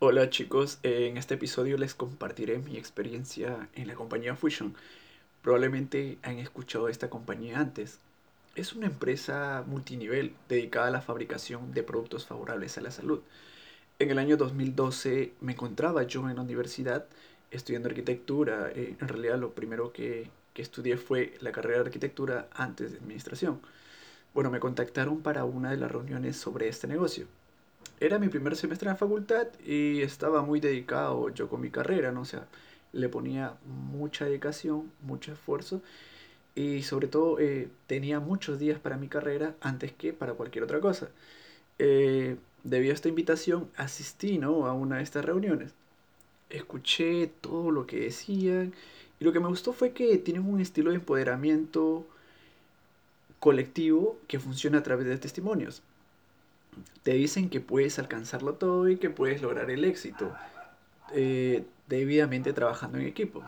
Hola chicos, en este episodio les compartiré mi experiencia en la compañía Fusion. Probablemente han escuchado esta compañía antes. Es una empresa multinivel dedicada a la fabricación de productos favorables a la salud. En el año 2012 me encontraba yo en la universidad estudiando arquitectura. Eh, en realidad lo primero que, que estudié fue la carrera de arquitectura antes de administración. Bueno, me contactaron para una de las reuniones sobre este negocio era mi primer semestre en la facultad y estaba muy dedicado yo con mi carrera, ¿no? O sea, le ponía mucha dedicación, mucho esfuerzo y sobre todo eh, tenía muchos días para mi carrera antes que para cualquier otra cosa. Eh, debido a esta invitación asistí ¿no? a una de estas reuniones. Escuché todo lo que decían y lo que me gustó fue que tienen un estilo de empoderamiento colectivo que funciona a través de testimonios te dicen que puedes alcanzarlo todo y que puedes lograr el éxito, eh, debidamente trabajando en equipo,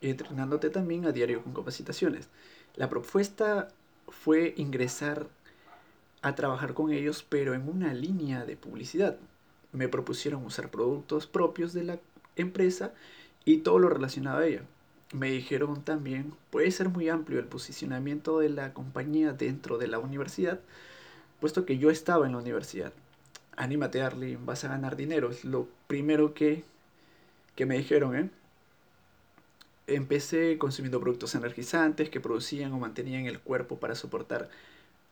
y entrenándote también a diario con capacitaciones. La propuesta fue ingresar a trabajar con ellos, pero en una línea de publicidad. Me propusieron usar productos propios de la empresa y todo lo relacionado a ella. Me dijeron también, puede ser muy amplio el posicionamiento de la compañía dentro de la universidad, puesto que yo estaba en la universidad. Anímate, Arlene, vas a ganar dinero. Es lo primero que, que me dijeron, ¿eh? Empecé consumiendo productos energizantes que producían o mantenían el cuerpo para soportar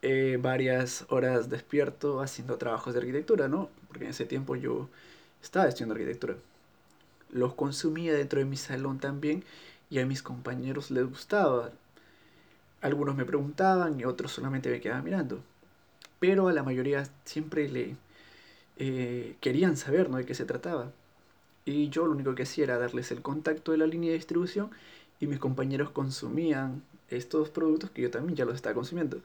eh, varias horas despierto haciendo trabajos de arquitectura, ¿no? Porque en ese tiempo yo estaba estudiando arquitectura. Los consumía dentro de mi salón también y a mis compañeros les gustaba. Algunos me preguntaban y otros solamente me quedaban mirando pero a la mayoría siempre le eh, querían saber ¿no? de qué se trataba. Y yo lo único que hacía era darles el contacto de la línea de distribución y mis compañeros consumían estos productos que yo también ya los estaba consumiendo,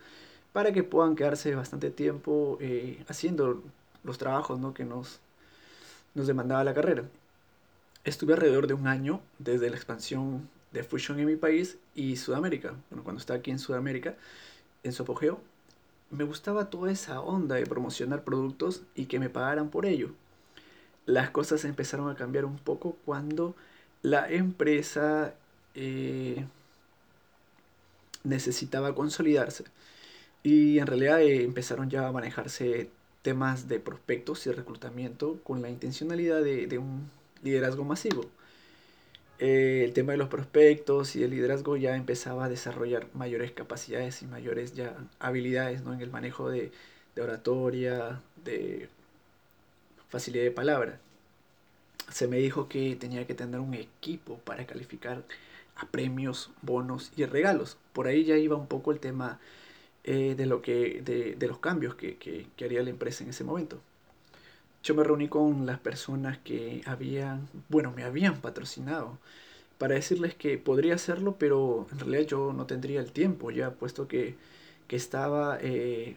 para que puedan quedarse bastante tiempo eh, haciendo los trabajos ¿no? que nos, nos demandaba la carrera. Estuve alrededor de un año desde la expansión de Fusion en mi país y Sudamérica. Bueno, cuando estaba aquí en Sudamérica, en su apogeo, me gustaba toda esa onda de promocionar productos y que me pagaran por ello. Las cosas empezaron a cambiar un poco cuando la empresa eh, necesitaba consolidarse y en realidad eh, empezaron ya a manejarse temas de prospectos y reclutamiento con la intencionalidad de un liderazgo masivo. Eh, el tema de los prospectos y el liderazgo ya empezaba a desarrollar mayores capacidades y mayores ya habilidades ¿no? en el manejo de, oratoria, de facilidad de palabra. Se me dijo que tenía que tener un equipo para calificar a premios, bonos y regalos. Por ahí ya iba un poco el tema eh, de, lo que, de, de los cambios que, que haría la empresa en ese momento yo me reuní con las personas que habían, bueno, me habían patrocinado para decirles que podría hacerlo, pero en realidad yo no tendría el tiempo ya, puesto que, que estaba eh,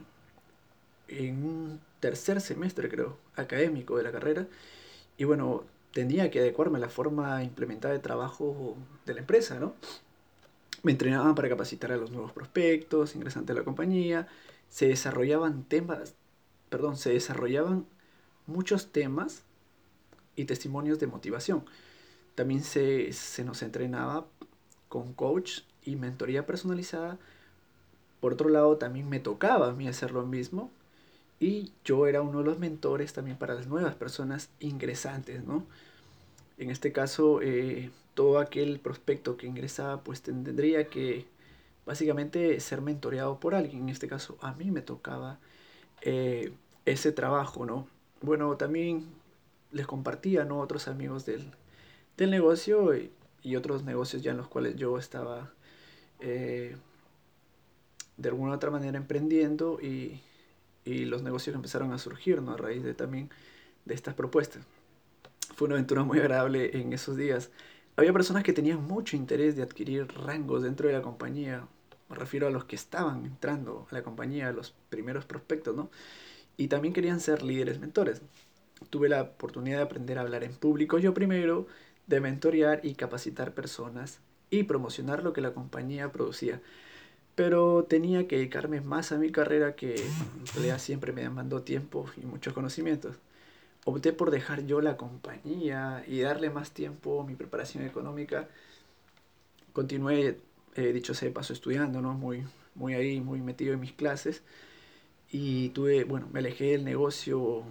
en un tercer semestre, creo, académico de la carrera, y bueno, tenía que adecuarme a la forma implementada de trabajo de la empresa, ¿no? Me entrenaban para capacitar a los nuevos prospectos, ingresantes a la compañía, se desarrollaban temas, perdón, se desarrollaban muchos temas y testimonios de motivación. También se, nos entrenaba con coach y mentoría personalizada. Por otro lado, también me tocaba a mí hacer lo mismo. Y yo era uno de los mentores también para las nuevas personas ingresantes, ¿no? En este caso, eh, todo aquel prospecto que ingresaba, pues tendría que básicamente ser mentoreado por alguien. En este caso, a mí me tocaba eh, ese trabajo, ¿no? Bueno, también les compartía, ¿no? Otros amigos del, del negocio y, otros negocios ya en los cuales yo estaba eh, de alguna u otra manera emprendiendo y, y, los negocios empezaron a surgir, ¿no? A raíz de también de estas propuestas. Fue una aventura muy agradable en esos días. Había personas que tenían mucho interés de adquirir rangos dentro de la compañía. Me refiero a los que estaban entrando a la compañía, a los primeros prospectos, ¿no? Y también querían ser líderes mentores. Tuve la oportunidad de aprender a hablar en público yo primero, de mentorear y capacitar personas y promocionar lo que la compañía producía. Pero tenía que dedicarme más a mi carrera que realidad siempre me demandó tiempo y muchos conocimientos. opté por dejar yo la compañía y darle más tiempo a mi preparación económica. Continué, eh, dicho sea de paso, estudiando, ¿no? Muy, muy ahí, muy metido en mis clases. Y tuve, bueno, me alejé del negocio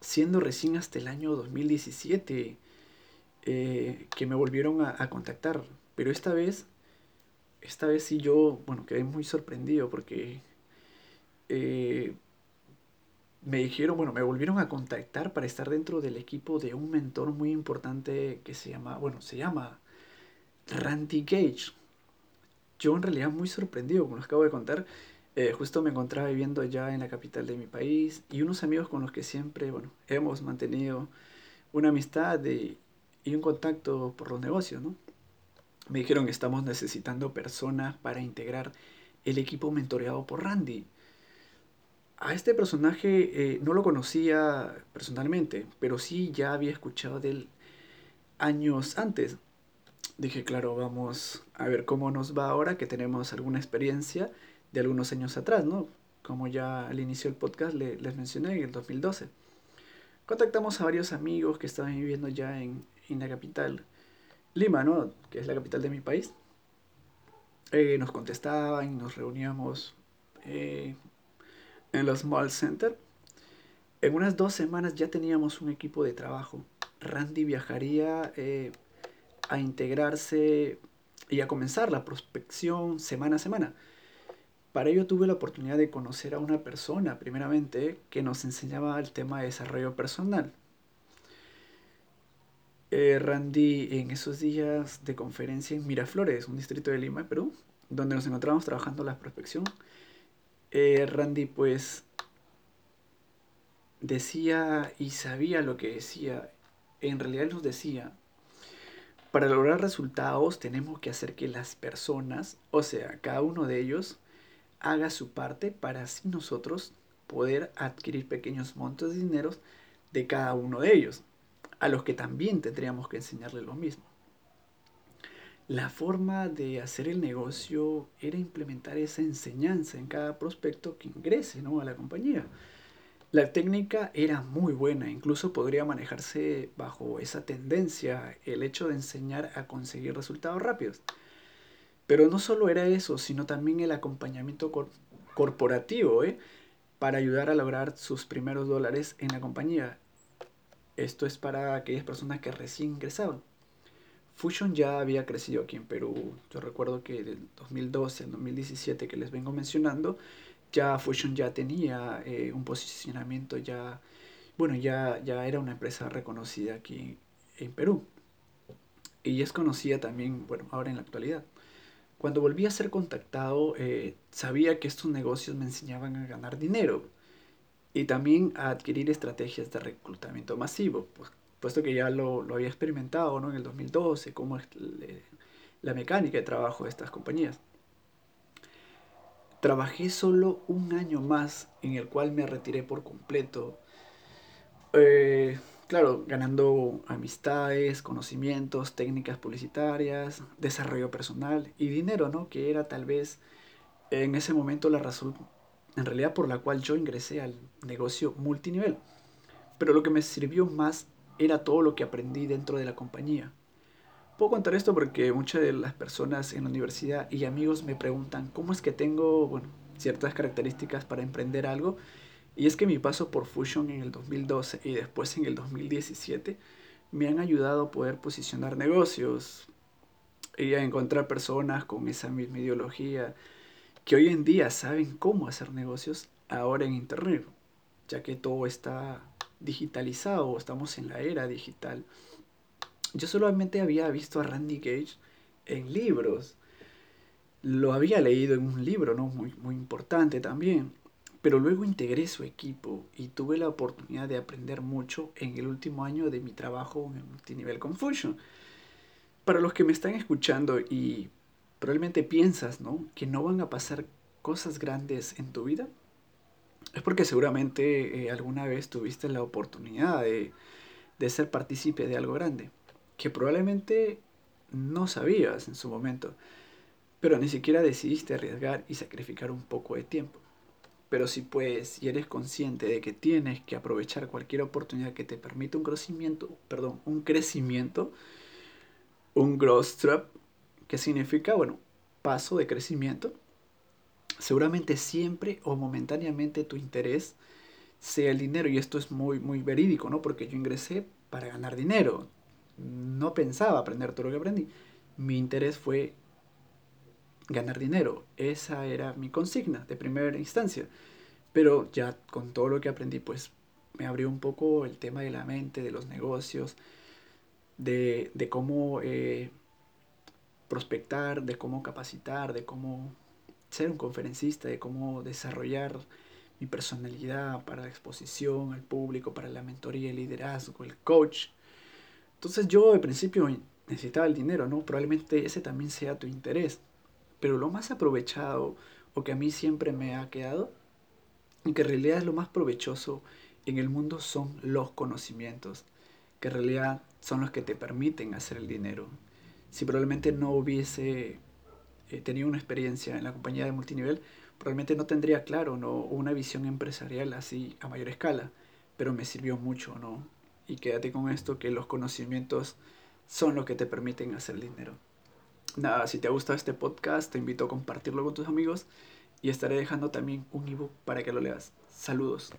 siendo recién hasta el año 2017 eh, que me volvieron a, contactar. Pero esta vez, esta vez sí yo, bueno, quedé muy sorprendido porque eh, me dijeron, bueno, me volvieron a contactar para estar dentro del equipo de un mentor muy importante que se llama, bueno, se llama Randy Gage. Yo en realidad muy sorprendido, como les acabo de contar, eh, justo me encontraba viviendo ya en la capital de mi país y unos amigos con los que siempre, bueno, hemos mantenido una amistad y un contacto por los negocios, ¿no? Me dijeron que estamos necesitando personas para integrar el equipo mentoreado por Randy a este personaje eh, no lo conocía personalmente, pero sí ya había escuchado de él años antes. Dije, claro, vamos a ver cómo nos va ahora que tenemos alguna experiencia de algunos años atrás, ¿no? Como ya al inicio del podcast les mencioné en el 2012. Contactamos a varios amigos que estaban viviendo ya en, la capital, Lima, ¿no? Que es la capital de mi país. Eh, nos contestaban, nos reuníamos eh, en los Mall Center. En unas dos semanas ya teníamos un equipo de trabajo. Randy viajaría eh, a integrarse y a comenzar la prospección semana a semana. Para ello tuve la oportunidad de conocer a una persona, primeramente, que nos enseñaba el tema de desarrollo personal. Eh, Randy, en esos días de conferencia en Miraflores, un distrito de Lima, Perú, donde nos encontrábamos trabajando la prospección, eh, Randy pues decía y sabía lo que decía. En realidad nos decía, para lograr resultados tenemos que hacer que las personas, o sea, cada uno de ellos, haga su parte para así nosotros poder adquirir pequeños montos de dinero de cada uno de ellos, a los que también tendríamos que enseñarle lo mismo. La forma de hacer el negocio era implementar esa enseñanza en cada prospecto que ingrese ¿no? a la compañía. La técnica era muy buena, incluso podría manejarse bajo esa tendencia, el hecho de enseñar a conseguir resultados rápidos. Pero no solo era eso, sino también el acompañamiento corporativo, ¿eh? para ayudar a lograr sus primeros dólares en la compañía. Esto es para aquellas personas que recién ingresaban. Fusion ya había crecido aquí en Perú. Yo recuerdo que del 2012 al 2017 que les vengo mencionando, ya Fusion ya tenía eh, un posicionamiento ya, bueno, ya, ya era una empresa reconocida aquí en Perú. Y es conocida también, bueno, ahora en la actualidad. Cuando volví a ser contactado, eh, sabía que estos negocios me enseñaban a ganar dinero y también a adquirir estrategias de reclutamiento masivo, pues puesto que ya lo, lo había experimentado ¿no? en el 2012, cómo es la mecánica de trabajo de estas compañías. Trabajé solo un año más en el cual me retiré por completo. Eh, claro, ganando amistades, conocimientos, técnicas publicitarias, desarrollo personal y dinero, ¿no? Que era tal vez en ese momento la razón, en realidad por la cual yo ingresé al negocio multinivel. Pero lo que me sirvió más era todo lo que aprendí dentro de la compañía. Puedo contar esto porque muchas de las personas en la universidad y amigos me preguntan cómo es que tengo bueno, ciertas características para emprender algo. Y es que mi paso por Fusion en el 2012 y después en el 2017 me han ayudado a poder posicionar negocios y a encontrar personas con esa misma ideología que hoy en día saben cómo hacer negocios ahora en Internet, ya que todo está digitalizado, estamos en la era digital. Yo solamente había visto a Randy Gage en libros. Lo había leído en un libro, ¿no? Muy, muy importante también. Pero luego integré su equipo y tuve la oportunidad de aprender mucho en el último año de mi trabajo en Multinivel Confusion. Para los que me están escuchando y probablemente piensas, ¿no? Que no van a pasar cosas grandes en tu vida, es porque seguramente eh, alguna vez tuviste la oportunidad de, de ser partícipe de algo grande, que probablemente no sabías en su momento, pero ni siquiera decidiste arriesgar y sacrificar un poco de tiempo. Pero si puedes y eres consciente de que tienes que aprovechar cualquier oportunidad que te permita un crecimiento, perdón, un crecimiento, un growth trap, que significa, bueno, paso de crecimiento, seguramente siempre o momentáneamente tu interés sea el dinero. Y esto es muy, muy verídico, ¿no? Porque yo ingresé para ganar dinero. No pensaba aprender todo lo que aprendí. Mi interés fue ganar dinero. Esa era mi consigna de primera instancia. Pero ya con todo lo que aprendí, pues me abrió un poco el tema de la mente, de los negocios, de, de cómo eh, prospectar, de cómo capacitar, de cómo ser un conferencista, de cómo desarrollar mi personalidad para la exposición al público, para la mentoría, el liderazgo, el coach. Entonces yo al principio necesitaba el dinero, ¿no? Probablemente ese también sea tu interés. Pero lo más aprovechado o que a mí siempre me ha quedado y que en realidad es lo más provechoso en el mundo son los conocimientos, que en realidad son los que te permiten hacer el dinero. Si probablemente no hubiese eh, tenido una experiencia en la compañía de multinivel, probablemente no tendría claro ¿no? una visión empresarial así a mayor escala, pero me sirvió mucho, ¿no? Y quédate con esto, que los conocimientos son los que te permiten hacer dinero. Nada, si te ha gustado este podcast, te invito a compartirlo con tus amigos y estaré dejando también un ebook para que lo leas. Saludos.